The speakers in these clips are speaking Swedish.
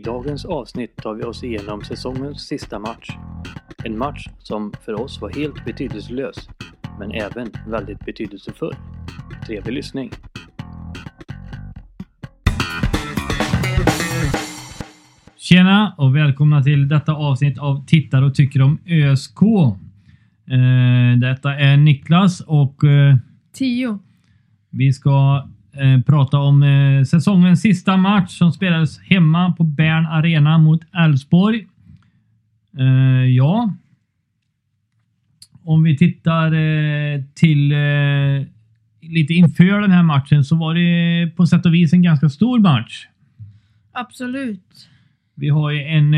I dagens avsnitt tar vi oss igenom säsongens sista match. En match som för oss var helt betydelselös, men även väldigt betydelsefull. Trevlig lyssning! Tjena och välkomna till detta avsnitt av Tittar och tycker om ÖSK. Eh, detta är Niklas och eh, Tio. vi ska eh, prata om eh, säsongens sista match som spelades hemma på Bern Arena mot Elfsborg. Eh, ja. Om vi tittar eh, till eh, lite inför den här matchen så var det på sätt och vis en ganska stor match. Absolut. Vi har ju en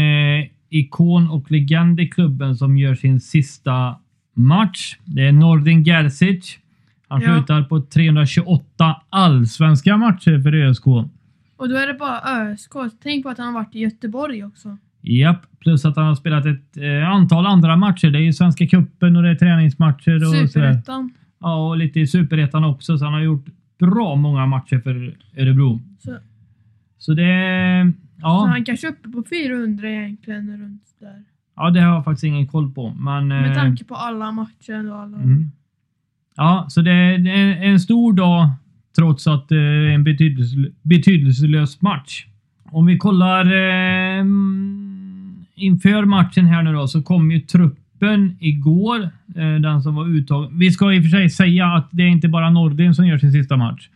ikon och legend i klubben som gör sin sista match. Det är Nordin Gerzic. Han Ja. slutar på 328 allsvenska matcher för ÖSK. Och då är det bara ÖSK. Tänk på att han har varit i Göteborg också. Japp, plus att han har spelat ett eh, antal andra matcher. Det är ju Svenska Cupen och det är träningsmatcher och. Superettan. Ja, och lite i Superettan också, så han har gjort bra många matcher för Örebro. Så, Så det... så Ja, han kanske är uppe på 400 egentligen runt där. ja det har jag faktiskt ingen koll på. Men, Med eh, tanke på alla matcher och alla... Mm. Ja, så det är en stor dag trots att det är en betydelse, betydelselös match. Om vi kollar eh, inför matchen här nu då så kom ju truppen igår. Eh, den som var uttagen. Vi ska i och för sig säga att det är inte bara Nordin som gör sin sista match.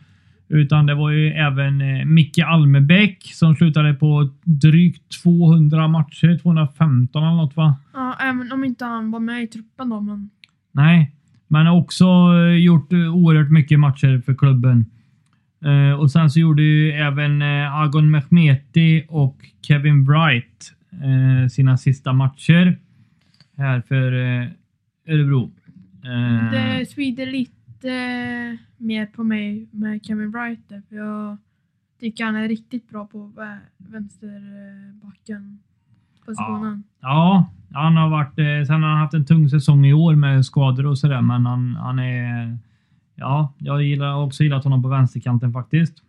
Utan det var ju även eh, Micke Almebäck som slutade på drygt 200 matcher. 215 eller något va? Ja, även om inte han var med i truppen då, men... Nej, men har också eh, gjort eh, oerhört mycket matcher för klubben. Eh, och sen så gjorde ju även Agon Mehmeti och Kevin Wright sina sista matcher här för Örebro. Det svider lite mer på mig med Kevin Wright där, för jag tycker han är riktigt bra på vä- vänsterbacken positionen. Ja, han har varit... Eh, sen har han haft en tung säsong i år med skador och sådär, men han, han är... Ja, jag gillar har också gillat honom på vänsterkanten faktiskt.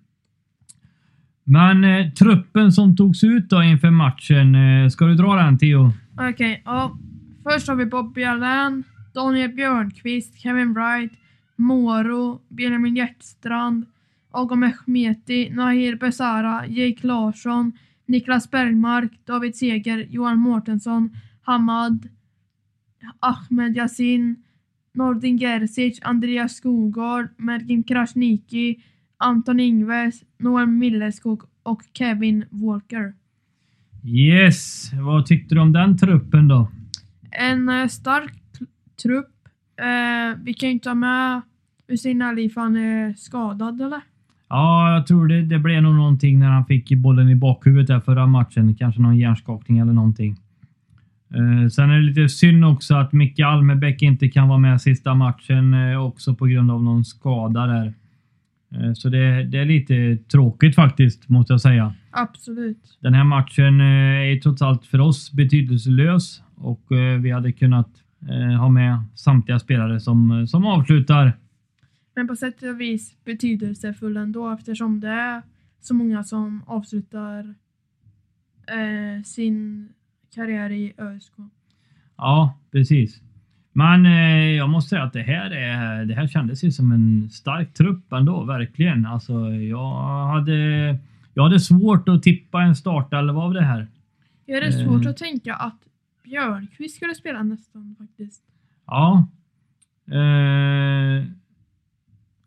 Men eh, truppen som togs ut då inför matchen, eh, ska du dra den Theo? Okej, ja. Först har vi Bobby Allen, Daniel Björnqvist, Kevin Wright, Moro, Benjamin Hjertstrand, Agam Mehmeti, Nahir Besara, Jake Larsson, Niklas Bergmark, David Seger, Johan Mårtensson, Hamad, Ahmed Yasin, Nordin Gerzic, Andreas Skogård, Mergin Krasniki, Anton Ingves, Noel Milleskog och Kevin Walker. Yes, vad tyckte du om den truppen då? En eh, stark trupp. Eh, vi kan ju inte ha med Hussein Ali för han är skadad eller? Ja, jag tror det, det blev nog någonting när han fick bollen i bakhuvudet där förra matchen. Kanske någon hjärnskakning eller någonting. Eh, sen är det lite synd också att Micke Almebäck inte kan vara med sista matchen eh, också på grund av någon skada där. Eh, så det, det är lite tråkigt faktiskt, måste jag säga. Absolut. Den här matchen eh, är trots allt för oss betydelselös och eh, vi hade kunnat ha med samtliga spelare som, som avslutar Men på sätt och vis betydelsefull ändå eftersom det är så många som avslutar sin karriär i ÖSK. Ja, precis. Men eh, jag måste säga att det här, är, det här kändes ju som en stark trupp ändå, verkligen. Alltså, jag hade, jag hade svårt att tippa en startelva av det här. Jag är det svårt Eh. att tänka att Björnqvist skulle spela nästan faktiskt. Ja. Eh,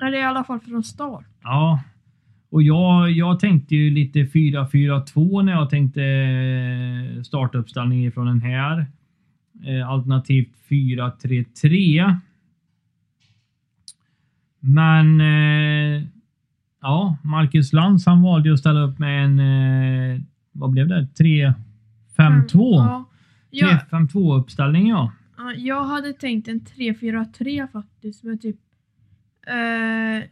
Eller i alla fall från start. ja. Och jag, jag tänkte ju lite 4-4-2 när jag tänkte eh, startuppställning från den här. Eh, alternativt 4-3-3. Men eh, ja, Marcus Lantz han valde att ställa upp med en, vad blev det? 3-5-2? Ja. Jag, 3-5-2 uppställning ja. ja, jag hade tänkt en 3-4-3 faktiskt med typ eh,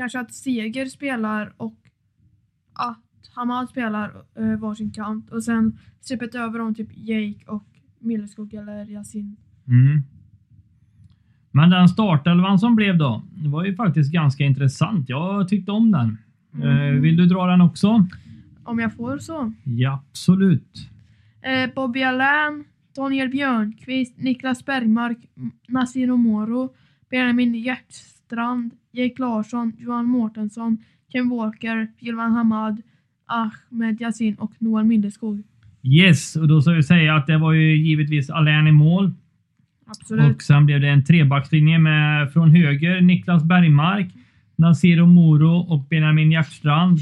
kanske att Seger spelar och att Hamad spelar eh, varsin kant och sen släppet över om typ Jake och Milleskog eller Yasin. Mm. Men den startelvan som blev då, det var ju faktiskt ganska intressant. Jag tyckte om den. Eh, Mhm. vill du dra den också? Om jag får så. Ja, absolut. Eh, Bobby Allain, Daniel Björnqvist, Niklas Bergmark, Nasir Omoro, Benjamin Hjertstrand, Jake Larsson, Johan Mårtensson, Ken Walker, Gilvan Hamad, Ahmed Yassin och Noel Milleskog. Yes, och då ska vi säga att det var ju givetvis Alain i mål. Absolut. Och sen blev det en trebackslinje med från höger Niklas Bergmark, Nasir Moro och Benjamin Hjertstrand.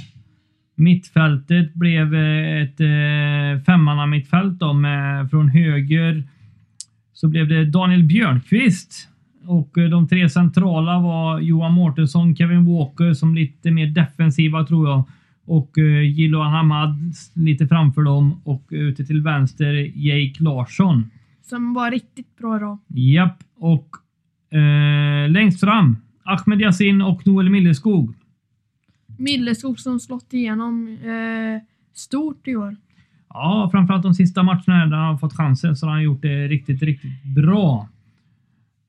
Mittfältet blev eh, ett eh, femmanna mittfält då med från höger så blev det Daniel Björnqvist och eh, de tre centrala var Johan Mårtensson, Kevin Walker som lite mer defensiva tror jag och eh, Jiloan Hamad lite framför dem och ute till vänster Jake Larsson. Som var riktigt bra då. Japp, och eh, längst fram Ahmed Yassin och Noel Milleskog. Milleskog som slått igenom eh, stort i år. Ja, framförallt de sista matcherna där han har fått chansen så har han gjort det riktigt, riktigt bra.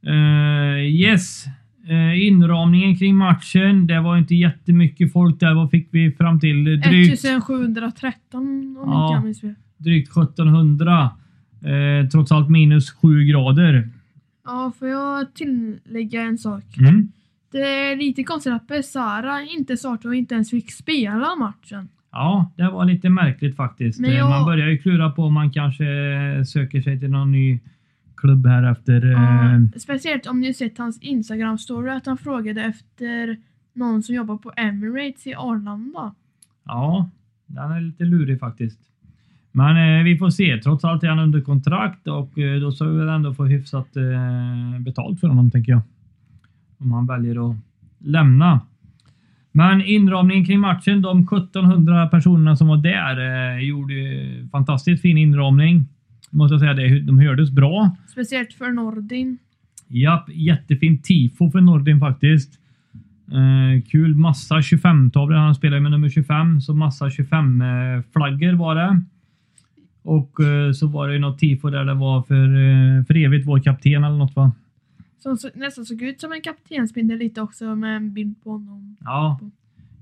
Eh, yes, eh, inramningen kring matchen. Det var inte jättemycket folk där. Vad fick vi fram till? Drygt, 1713 om Ja. jag minns fel. drygt 1700. Eh, trots allt minus 7 grader. Ja, får jag tillägga en sak? Mm. Det är lite konstigt att Besara inte startade och inte ens fick spela matchen. Ja, det var lite märkligt faktiskt. Jag- Man börjar ju klura på om man kanske söker sig till någon ny klubb här efter... Ja, Eh, speciellt om ni sett hans Instagram-story att han frågade efter någon som jobbar på Emirates i Arlanda. ja, den är lite lurig faktiskt. Men eh, vi får se. Trots allt är han under kontrakt och eh, då ska vi väl ändå få hyfsat eh, betalt för honom tänker jag. Om han väljer att lämna. Men inramningen kring matchen, de 1700 personerna som var där eh, gjorde fantastiskt fin inramning. Måste jag säga det. De hördes bra. Speciellt för Nordin. Japp, jättefint tifo för Nordin faktiskt. Eh, kul, massa 25-tavlor. Han spelar med nummer 25, så massa 25-flaggor var det. Och eh, så var det ju något tifo där det var för, eh, för evigt vår kapten eller något va? Som så, nästan såg ut som en kaptensbindel lite också med en bild på honom. Ja,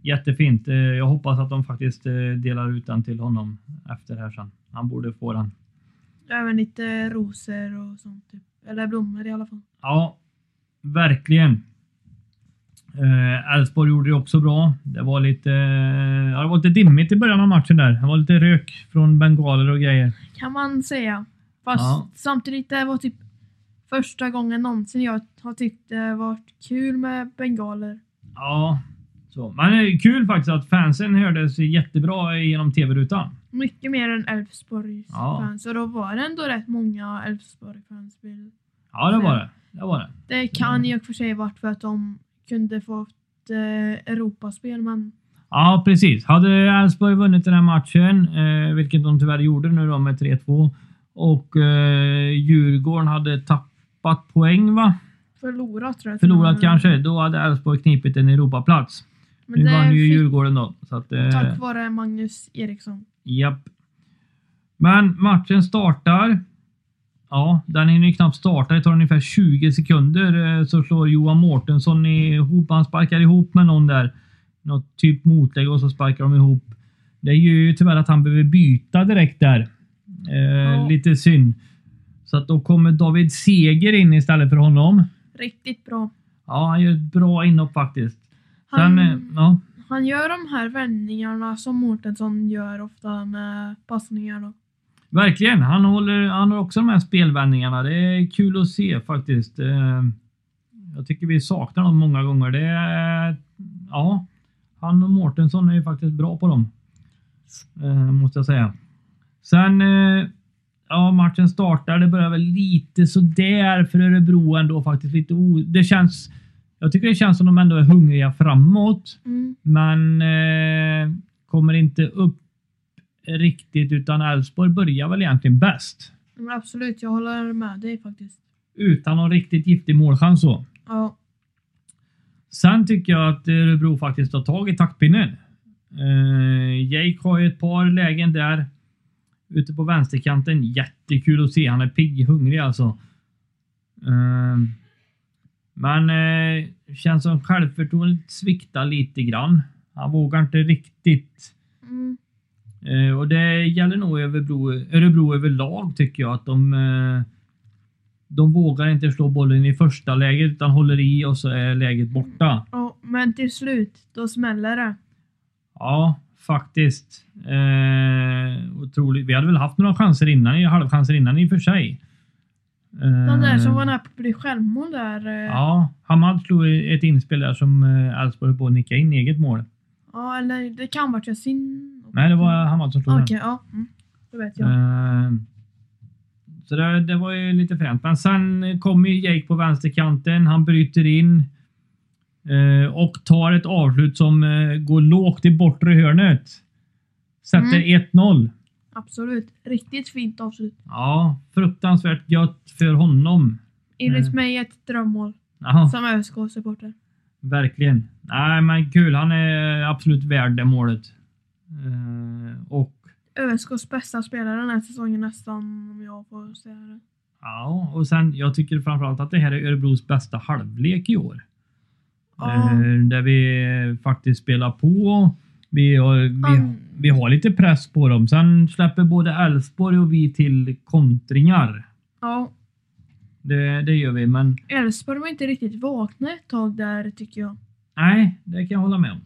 jättefint. Eh, jag hoppas att de faktiskt eh, delar ut den till honom efter det här sen. Han borde få den. Även lite rosor och sånt. Typ. Eller blommor i alla fall. Ja, verkligen. Eh, Elfsborg gjorde det också bra. Det var lite, ja, det var lite dimmigt i början av matchen där. Det var lite rök från bengaler och grejer. Kan man säga. Fast Ja. samtidigt det var typ första gången någonsin jag har tyckt det varit kul med bengaler. Ja, så. Men det är kul faktiskt att fansen hördes jättebra genom tv-rutan. Mycket mer än Elfsborgs Ja. fans. Och då var det ändå rätt många Elfsborg-fans. vill- Ja, det var det. Det var det. Det kan och för sig varit för att de kunde fått eh, Europaspel men Ja, precis. Hade Elfsborg vunnit den här matchen, eh, vilket de tyvärr gjorde nu då med 3-2, och eh, Djurgården hade tappat poäng, va? förlorat tror jag. Förlorat kanske. Då hade Elfsborg knipit en Europaplats. Men det vann ju fick- Djurgården då. Så att, eh, Tack vare Magnus Eriksson. japp. Men matchen startar. Ja, den hinner ju knappt starta. Det tar ungefär 20 sekunder eh, så slår Johan Mårtensson ihop. Han sparkar ihop med någon där. Något typ motlägg och så sparkar de ihop. Det gör ju tyvärr att han behöver byta direkt där. Eh, Ja. Lite synd. Så att då kommer David Seger in istället för honom. Riktigt bra. Ja, han gör ett bra inhopp faktiskt. Han, eh, ja. han gör de här vändningarna som Mårtensson gör ofta med passningar. Då. Verkligen. Han, håller, han har också de här spelvändningarna. Det är kul att se faktiskt. Eh, Jag tycker vi saknar dem många gånger. Det är, ja, han och Mårtensson är ju faktiskt bra på dem. Eh, Måste jag säga. Sen, eh, ja, matchen startar. Det börjar väl lite sådär för Örebro ändå faktiskt. Lite o, det känns, jag tycker det känns som de ändå är hungriga framåt. Mm. Men eh, kommer inte upp riktigt utan Elfsborg börjar väl egentligen bäst. Men absolut, jag håller med dig faktiskt. Utan någon riktigt giftig målchans så. Ja, Sen tycker jag att Örebro faktiskt har tagit taktpinnen. Eh, Jake har ju ett par lägen där. Ute på vänsterkanten. Jättekul att se. Han är pigg, hungrig alltså. Eh, men eh, känns som självförtroendet sviktar lite grann. Han vågar inte riktigt mm. Eh, och det gäller nog Örebro, Örebro överlag tycker jag att de eh, de vågar inte slå bollen i första läget utan håller i och så är läget borta. Ja, men till slut, då smäller det. Ja, faktiskt. Eh, otroligt. Vi hade väl haft några chanser innan, halvchanser innan i och för sig. Den där som Eh, var nära på bli självmål där. eh, Ja, Hamad slog ett inspel där som eh, Elfsborg höll på att nicka in eget mål. ja, eller det kan vara Yasin. Nej, det var Hamad som slog den. Okej, ja. Mm, det vet jag. Så det, det var ju lite fränt. Men sen kommer ju Jake på vänsterkanten. Han bryter in. Och tar ett avslut som går lågt i bortre hörnet. Sätter 1-0. Absolut. Riktigt fint avslut. Ja, fruktansvärt gött för honom. Enligt Mm. mig ett drömmål. Ja, Som ÖSK-supporter. verkligen. Nej, men kul. Han är absolut värd det målet. Eh, Och ÖSKs bästa spelare den här säsongen nästan, om jag får säga det. Ja, och sen jag tycker framförallt att det här är Örebros bästa halvlek i år. Ja. Eh, där vi faktiskt spelar på. Vi har, vi, vi har lite press på dem. Sen släpper både Elfsborg och vi till kontringar. Ja, Det, det gör vi, men Elfsborg var inte riktigt vakna ett tag där tycker jag. nej, det kan jag hålla med om.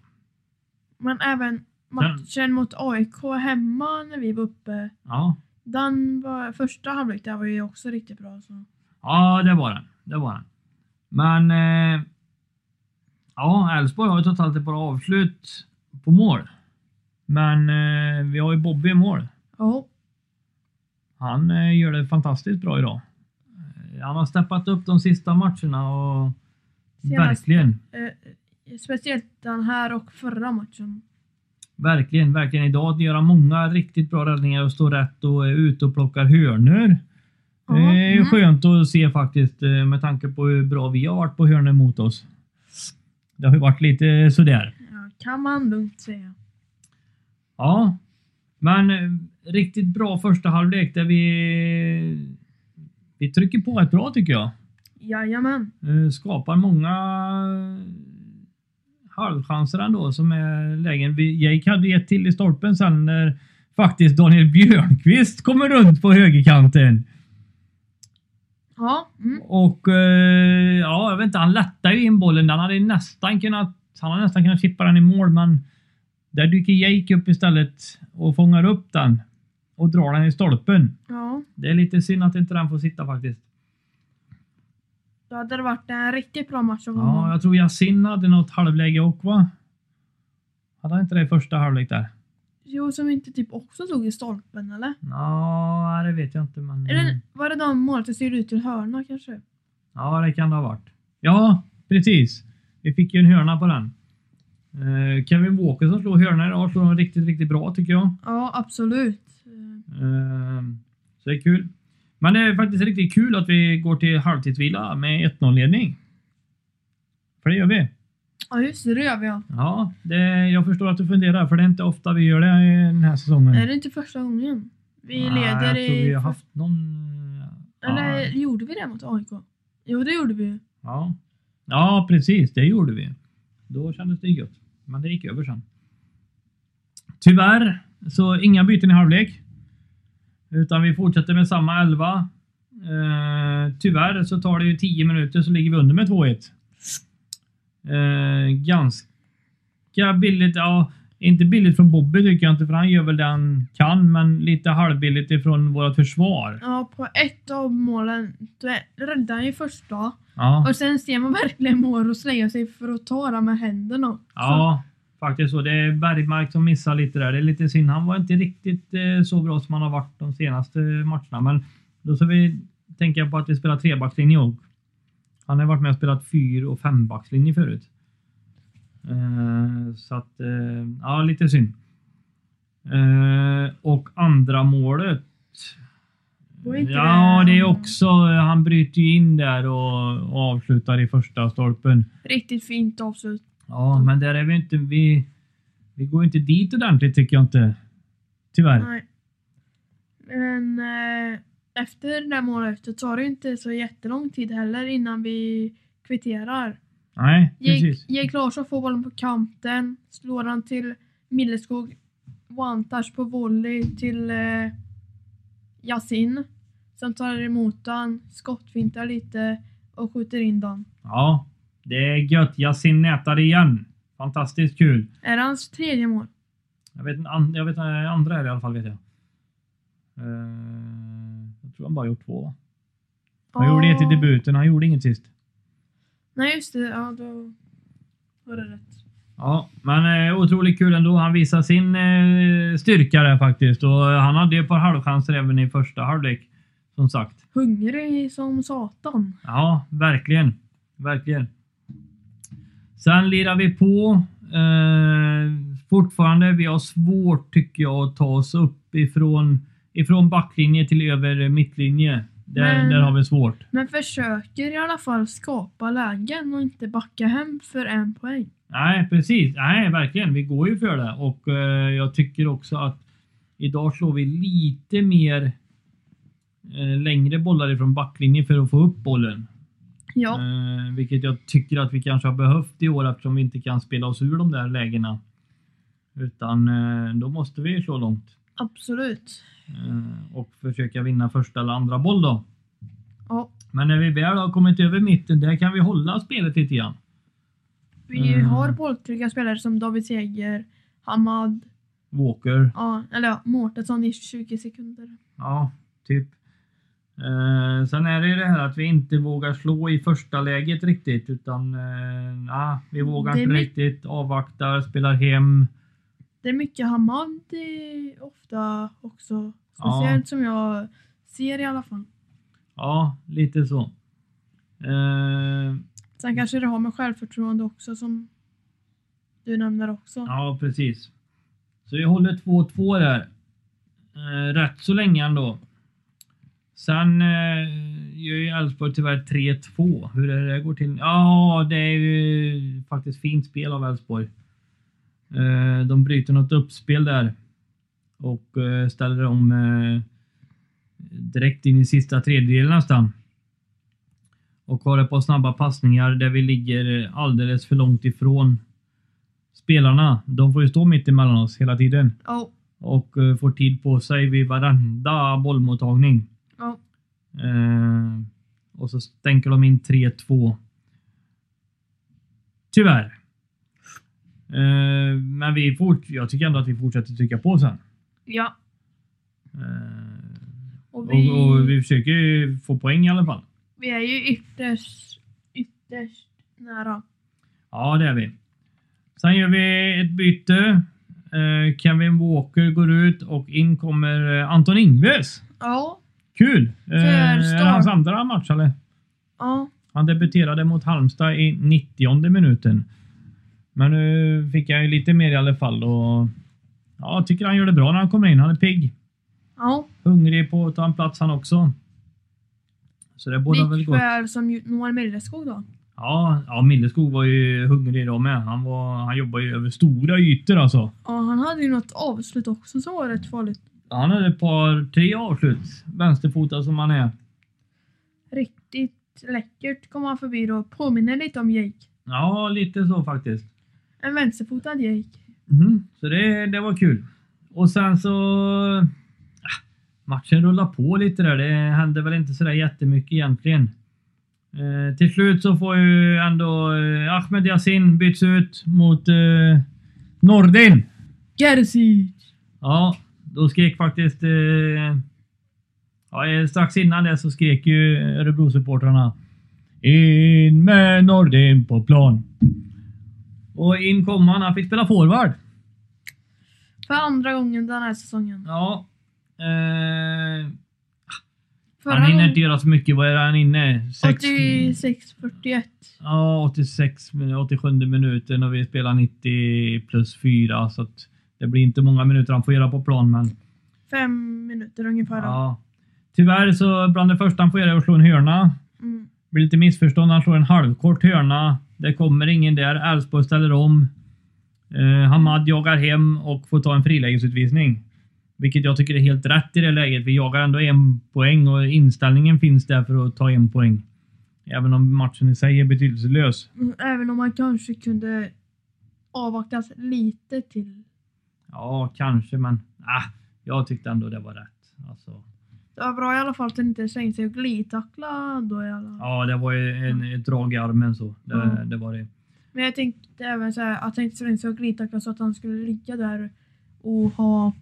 Men även matchen mot AIK hemma när vi var uppe. Ja, Den var, första halvlek där var ju också riktigt bra. Så. ja det var den. Det var den. Men eh, ja, Elfsborg har ju totalt ett par avslut på mål. Men eh, vi har ju Bobby i mål. Ja, Han eh, gör det fantastiskt bra idag. Eh, Han har steppat upp de sista matcherna och Senast- verkligen, eh, speciellt den här och förra matchen. verkligen, verkligen idag gör han många riktigt bra räddningar och står rätt och är ute och plockar hörnor. Det är mm. skönt att se faktiskt eh, med tanke på hur bra vi har varit på hörnor mot oss. Det har ju varit lite sådär. Kan man lugnt säga. Ja, men eh, riktigt bra första halvlek där vi vi trycker på ett bra tycker jag. Jajamän. Eh, skapar många halvchanser ändå som är lägen. Jake hade ett till i stolpen sen när faktiskt Daniel Björnqvist kommer runt på högerkanten. Ja, mm. Och eh, ja, jag vet inte, han lättar ju in bollen. Han hade nästan kunnat, han hade nästan kunnat chippa den i mål, men där dyker Jake upp istället och fångar upp den och drar den i stolpen. ja. Det är lite synd att inte den får sitta faktiskt. Då hade det varit en riktigt bra match av Ja, jag tror Yasin hade något halvläge också va? Hade han inte det i första halvlek där? Jo, som inte typ också tog i stolpen eller? Ja, det vet jag inte men... Eller var det de målet som ser ut till hörna kanske? Ja, det kan det ha varit. Ja, precis. Vi fick ju en hörna på den. Eh, Kevin Walker som slår hörna idag slår riktigt, riktigt bra tycker jag. Ja, absolut. Eh, Eh, så det är kul. Men det är faktiskt riktigt kul att vi går till halvtidsvila med 1-0 ledning. För det gör vi. Ja, just det. Det gör vi ja. Ja, det, jag förstår att du funderar för det är inte ofta vi gör det den här säsongen. Är det inte första gången? Vi Nej, leder jag tror i... vi har haft någon... Eller Ja, gjorde vi det mot AIK? Jo, det gjorde vi ju. ja ja, precis. Det gjorde vi. Då kändes det gött. Men det gick över sen. Tyvärr så inga byten i halvlek. Utan vi fortsätter med samma elva. Eh, tyvärr så tar det ju 10 minuter så ligger vi under med 2-1. Eh, ganska billigt. Ja, inte billigt från Bobby tycker jag inte för han gör väl det han kan. Men lite halvbilligt ifrån vårt försvar. Ja, på ett av målen räddade han ju första. Ja. Och sen ser man verkligen Moro slänga sig för att ta den med händerna. Ja, faktiskt så. Det är Bergmark som missar lite där. Det är lite synd. Han var inte riktigt eh, så bra som han har varit de senaste matcherna. Men då ska vi tänka på att vi spelar trebackslinje och han har varit med och spelat fyr och fembackslinje förut. Eh, så att, eh, ja, lite synd. Eh, och andra målet. Ja, det- är också. Han bryter ju in där och, avslutar i första stolpen. Riktigt fint avslut. Ja, men där är vi inte. Vi, vi går inte dit ordentligt tycker jag inte. Tyvärr. Nej. Men eh, efter det där målet så tar det inte så jättelång tid heller innan vi kvitterar. Nej, precis. Jake Larsson får bollen på kanten, slår han till Milleskog. one-touch på volley till eh, Yasin. Som tar emot den, skottfintar lite och skjuter in den. Ja, det är gött. Yasin nätar igen. Fantastiskt kul. Är det hans tredje mål? Jag vet, an, jag vet eh, andra är det i alla fall vet jag. Eh, jag tror han bara gjort två. Han gjorde ett i debuten, han gjorde inget sist. Nej just det, ja då var det rätt. Ja, men eh, otroligt kul ändå. Han visar sin eh, styrka där faktiskt. Och eh, han hade ett par halvchanser även i första halvlek. Som sagt. Hungrig som satan. Ja, verkligen. Verkligen. Sen lirar vi på. Eh, fortfarande, vi har svårt tycker jag att ta oss upp ifrån, ifrån backlinje till över mittlinje. Där, Men- där har vi svårt. Men försöker i alla fall skapa lägen och inte backa hem för en poäng. Nej, precis. Nej, verkligen. Vi går ju för det. Och eh, jag tycker också att idag slår vi lite mer eh, längre bollar ifrån backlinjen för att få upp bollen. Ja, Eh, vilket jag tycker att vi kanske har behövt i år eftersom vi inte kan spela oss ur de där lägena. Utan eh, då måste vi slå långt. Absolut. Eh, och försöka vinna första eller andra boll då. Ja, Men när vi väl har kommit över mitten, där kan vi hålla spelet lite grann. vi har bolltrygga spelare som David Seger, Hamad, Walker. ja, eller ja, Mårtensson i 20 sekunder. Ja, typ. Eh, sen är det ju det här att vi inte vågar slå i första läget riktigt utan eh, nah, vi vågar inte riktigt, avvaktar, spelar hem. Det är mycket Hamad ofta också. Ja. Speciellt som jag ser i alla fall. Ja, lite så. Eh, Sen kanske det har med självförtroende också som du nämner också. ja, precis. Så vi håller 2-2 där. Eh, rätt så länge ändå. Sen eh, gör ju Elfsborg tyvärr 3-2. Hur är det det går till? Ja, det är ju faktiskt fint spel av Elfsborg. Eh, de bryter något uppspel där. Och eh, ställer om eh, direkt in i sista tredjedelen nästan. Och har ett par snabba passningar där vi ligger alldeles för långt ifrån spelarna. De får ju stå mitt emellan oss hela tiden Ja, och får tid på sig vid varenda bollmottagning. ja. Eh, och så stänker de in 3-2. Tyvärr. Eh, men vi fort, jag tycker ändå att vi fortsätter trycka på sen. ja. Eh, Och och, vi, och vi försöker ju få poäng i alla fall. vi är ju ytterst, ytterst nära. Ja, det är vi. Sen gör vi ett byte. Eh, Kevin Walker går ut och in kommer Anton Ingves. Ja, Kul! Eh, är det hans andra match eller? ja. Han debuterade mot Halmstad i 90 minuten. Men nu fick jag ju lite mer i alla fall och ja, jag tycker han gör det bra när han kommer in. Han är pigg. ja. Hungrig på att ta en plats han också. Så det bådar väl gott. Likväl som Noah Milleskog då. Ja, ja, Milleskog var ju hungrig idag med. Han, var, han jobbar ju över stora ytor alltså. Ja, han hade ju något avslut också som var rätt farligt. Han hade ett par, tre avslut. Vänsterfotad som han är. Riktigt läckert kom han förbi då. Påminner lite om Jake. Ja, lite så faktiskt. En vänsterfotad Jake. Mhm, Så det, det var kul. Och sen så... ah, Matchen rullar på lite där. Det hände väl inte sådär jättemycket egentligen. Eh, till slut så får ju ändå eh, Ahmed Yassin byts ut mot eh, Nordin. Gerzic! Ja, då skrek faktiskt... Eh, ja, eh, strax innan det så skrek ju Örebro-supportrarna In med Nordin på plan. Och in kom han. Han fick spela forward. För andra gången den här säsongen. Ja. Eh, han hinner inte göra så mycket. Vad är han inne? Sex, 86-41. ja, 86, min- 87 minuten och vi spelar 90 plus 4. Så att det blir inte många minuter han får göra på plan. Men Fem minuter ungefär. ja. Tyvärr så bland det första han får göra är att slå en hörna. Mm. blir lite missförstånd. Han slår en halvkort hörna. Det kommer ingen där. Elfsborg ställer om. Eh, Hamad jagar hem och får ta en frilägesutvisning. Vilket jag tycker är helt rätt i det läget. Vi jagar ändå en poäng och inställningen finns där för att ta en poäng. Även om matchen i sig är betydelselös. Mm, Även om man kanske kunde avvaktas lite till. Ja, kanske, men ah, jag tyckte ändå det var rätt. Alltså, Det var bra i alla fall att han inte slängde sig och glidtacklade då i alla ja, det var ju en, ett drag i armen så. Det, Mm. det var det. Men jag tänkte även så här, att han inte slängde sig och glidtacklade så att han skulle ligga där och ha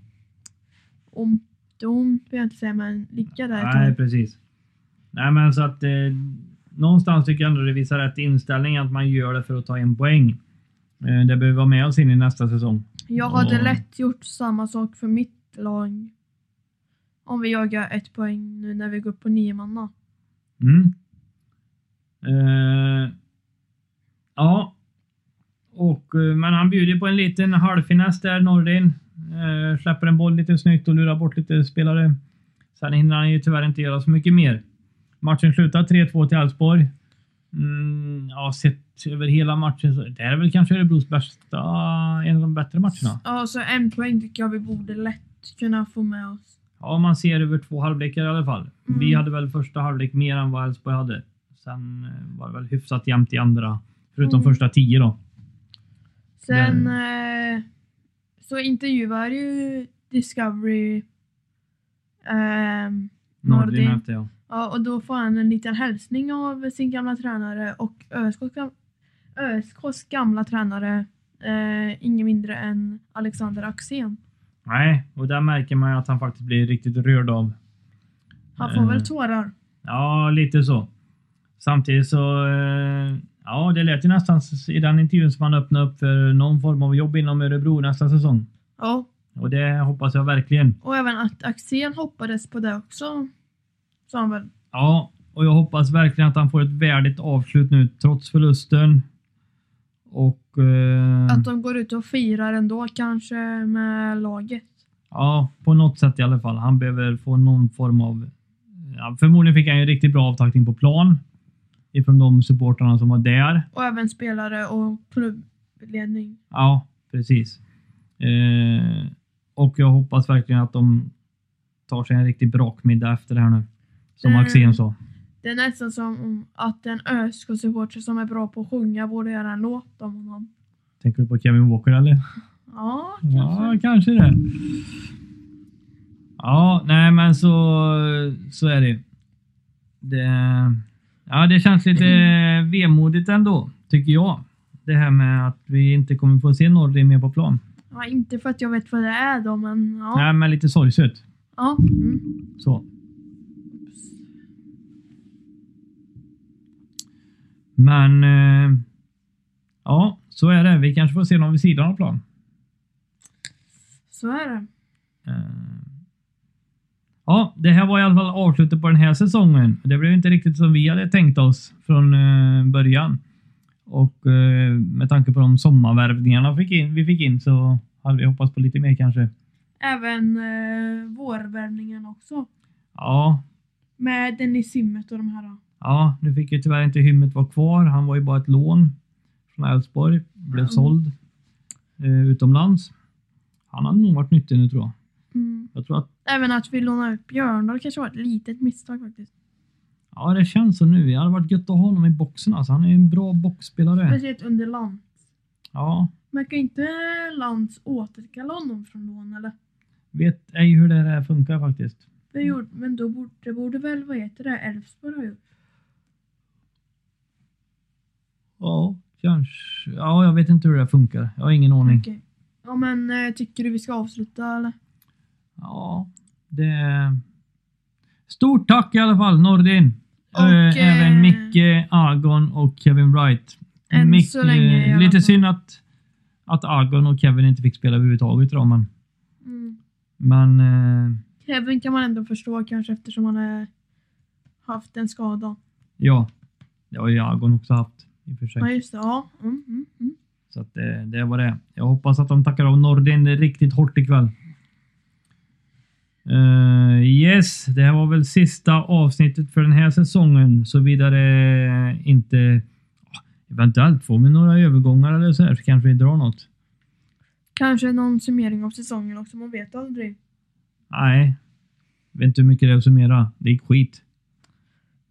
ont, ont vill jag inte säga, men ligga där Nej, tag. precis. Nej, men så att eh, någonstans tycker jag ändå det visar rätt inställning att man gör det för att ta en poäng. Eh, det behöver vara med oss in i nästa säsong. Jag hade Ja. lätt gjort samma sak för mitt lag. Om vi jagar ett poäng nu när vi går upp på nio manna. Mm. Eh, ja. Och, eh, men han bjuder på en liten halvfiness där, Nordin. Eh, släpper en boll lite snyggt och lurar bort lite spelare. Sen hinner han ju tyvärr inte göra så mycket mer. Matchen slutar 3-2 till Elfsborg. Mm, ja, sett över hela matchen så det är väl kanske Örebros bästa, en av de bättre matcherna. Ja, så en poäng tycker jag vi borde lätt kunna få med oss. Ja, man ser över två halvlekar i alla fall. Mm. Vi hade väl första halvlek mer än vad Elfsborg hade. Sen eh, var det väl hyfsat jämnt i andra. Förutom Mm. första tio då. Sen eh, så intervjuar ju Discovery ehm, Nordin Nordin. efter ja. Ja, och då får han en liten hälsning av sin gamla tränare och ÖSKs, gam- ÖSKs gamla tränare, eh, ingen mindre än Alexander Axén. Nej, och där märker man ju att han faktiskt blir riktigt rörd av. Han får Eh, väl tårar. Ja, lite så. Samtidigt så... eh, Ja, det lät ju nästan i den intervjun som han öppnade upp för någon form av jobb inom Örebro nästa säsong. Ja, Och det hoppas jag verkligen. och även att Axén hoppades på det också. Sa han väl. Ja, och jag hoppas verkligen att han får ett värdigt avslut nu trots förlusten. Och... eh, Att de går ut och firar ändå kanske med laget. Ja, på något sätt i alla fall. Han behöver få någon form av... Ja, förmodligen fick han ju riktigt bra avtackning på plan. Ifrån de supportrarna som var där. Och även spelare och klubbledning. Ja, precis. Eh, och jag hoppas verkligen att de tar sig en riktig brakmiddag efter det här nu. Som Mm. Axén sa. Det är nästan som att en ÖSK-supporter som är bra på att sjunga borde göra en låt om honom. Tänker du på Kevin Walker eller? Ja, kanske. Ja, kanske det. Ja, nej men så, så är det. det. Ja, det känns lite vemodigt ändå, tycker jag. Det här med att vi inte kommer få se Nordin mer på plan. Ja, inte för att jag vet vad det är då, men ja. Nej, men lite sorgset. ja. Mm. Så. Men... Eh, ja, så är det. Vi kanske får se någon vid sidan av plan. Så är det. Eh, Ja, det här var i alla fall avslutet på den här säsongen. Det blev inte riktigt som vi hade tänkt oss från eh, början. Och eh, med tanke på de sommarvärvningarna fick in, vi fick in så hade vi hoppats på lite mer kanske. Även eh, vårvärvningen också. Ja, Med Dennis Simmet och de här. då. ja, nu fick ju tyvärr inte Hymmet vara kvar. Han var ju bara ett lån från Elfsborg. Blev Mm. såld eh, utomlands. Han hade nog varit nyttig nu tror jag. Mm. Jag tror att Även att vi lånar ut Björndal kanske var ett litet misstag faktiskt. Ja, det känns så nu. Det hade varit gött att ha honom i boxen. Alltså, han är en bra boxspelare. Speciellt under Lantz. Ja, Men kan inte Lantz återkalla honom från lån eller? vet ej hur det här funkar faktiskt. Det gjorde, men då borde, det borde väl, vad heter det, Elfsborg ha gjort? Ja, kanske. Ja, jag vet inte hur det här funkar. Jag har ingen aning. Okej. Ja men eh, tycker du vi ska avsluta eller? Ja, det... Stort tack i alla fall, Nordin. Och, Eh, eh, Även Micke, Agon och Kevin Wright. Än Mick- så länge i alla Lite fall. synd att, att Agon och Kevin inte fick spela överhuvudtaget idag, men... Mm. Men... Eh, Kevin kan man ändå förstå kanske eftersom han har haft en skada. ja, det har ju Agon också haft. I och för sig. Ja just det, ja. Mm, mm, mm. Så att det, det var det. Jag hoppas att de tackar av Nordin riktigt hårt ikväll. Uh, yes, det här var väl sista avsnittet för den här säsongen. Såvida det inte... ah, Eventuellt får vi några övergångar eller så här så kanske vi drar något. Kanske någon summering av säsongen också, man vet aldrig. Nej. Vet inte hur mycket det är att summera. Det gick skit.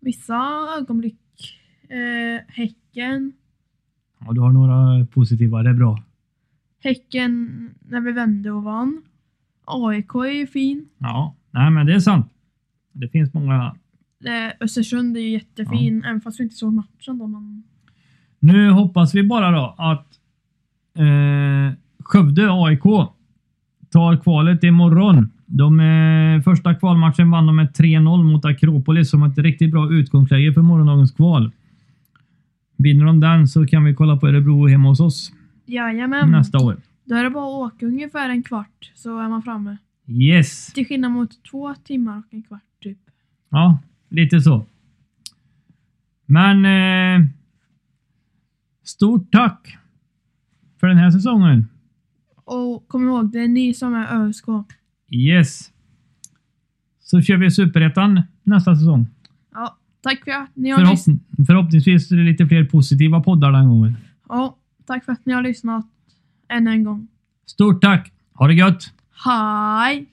Vissa ögonblick. Eh, häcken. Ja, du har några positiva. Det är bra. Häcken när vi vände och vann. AIK är ju fin. Ja, nej men det är sant. Det finns många. Eh, Östersund är ju jättefin, även fast vi inte såg matchen då. Men... Nu hoppas vi bara då att eh, Skövde AIK tar kvalet imorgon. De eh, första kvalmatchen vann de med 3-0 mot Akropolis som ett riktigt bra utgångsläge för morgondagens kval. Vinner de den så kan vi kolla på Örebro hemma hos oss Jajamän. nästa år. Då är det bara att åka ungefär en kvart så är man framme. Yes! Till skillnad mot två timmar och en kvart typ. Ja, lite så. Men eh, stort tack för den här säsongen. Och kom ihåg, det är ni som är ÖSK. Yes. Så kör vi Superettan nästa säsong. Ja, tack för att ni har lyssnat. Förhopp förhoppningsvis är det lite fler positiva poddar den gången. Ja, tack för att ni har lyssnat än en gång. Stort tack! Ha det gött! Hej!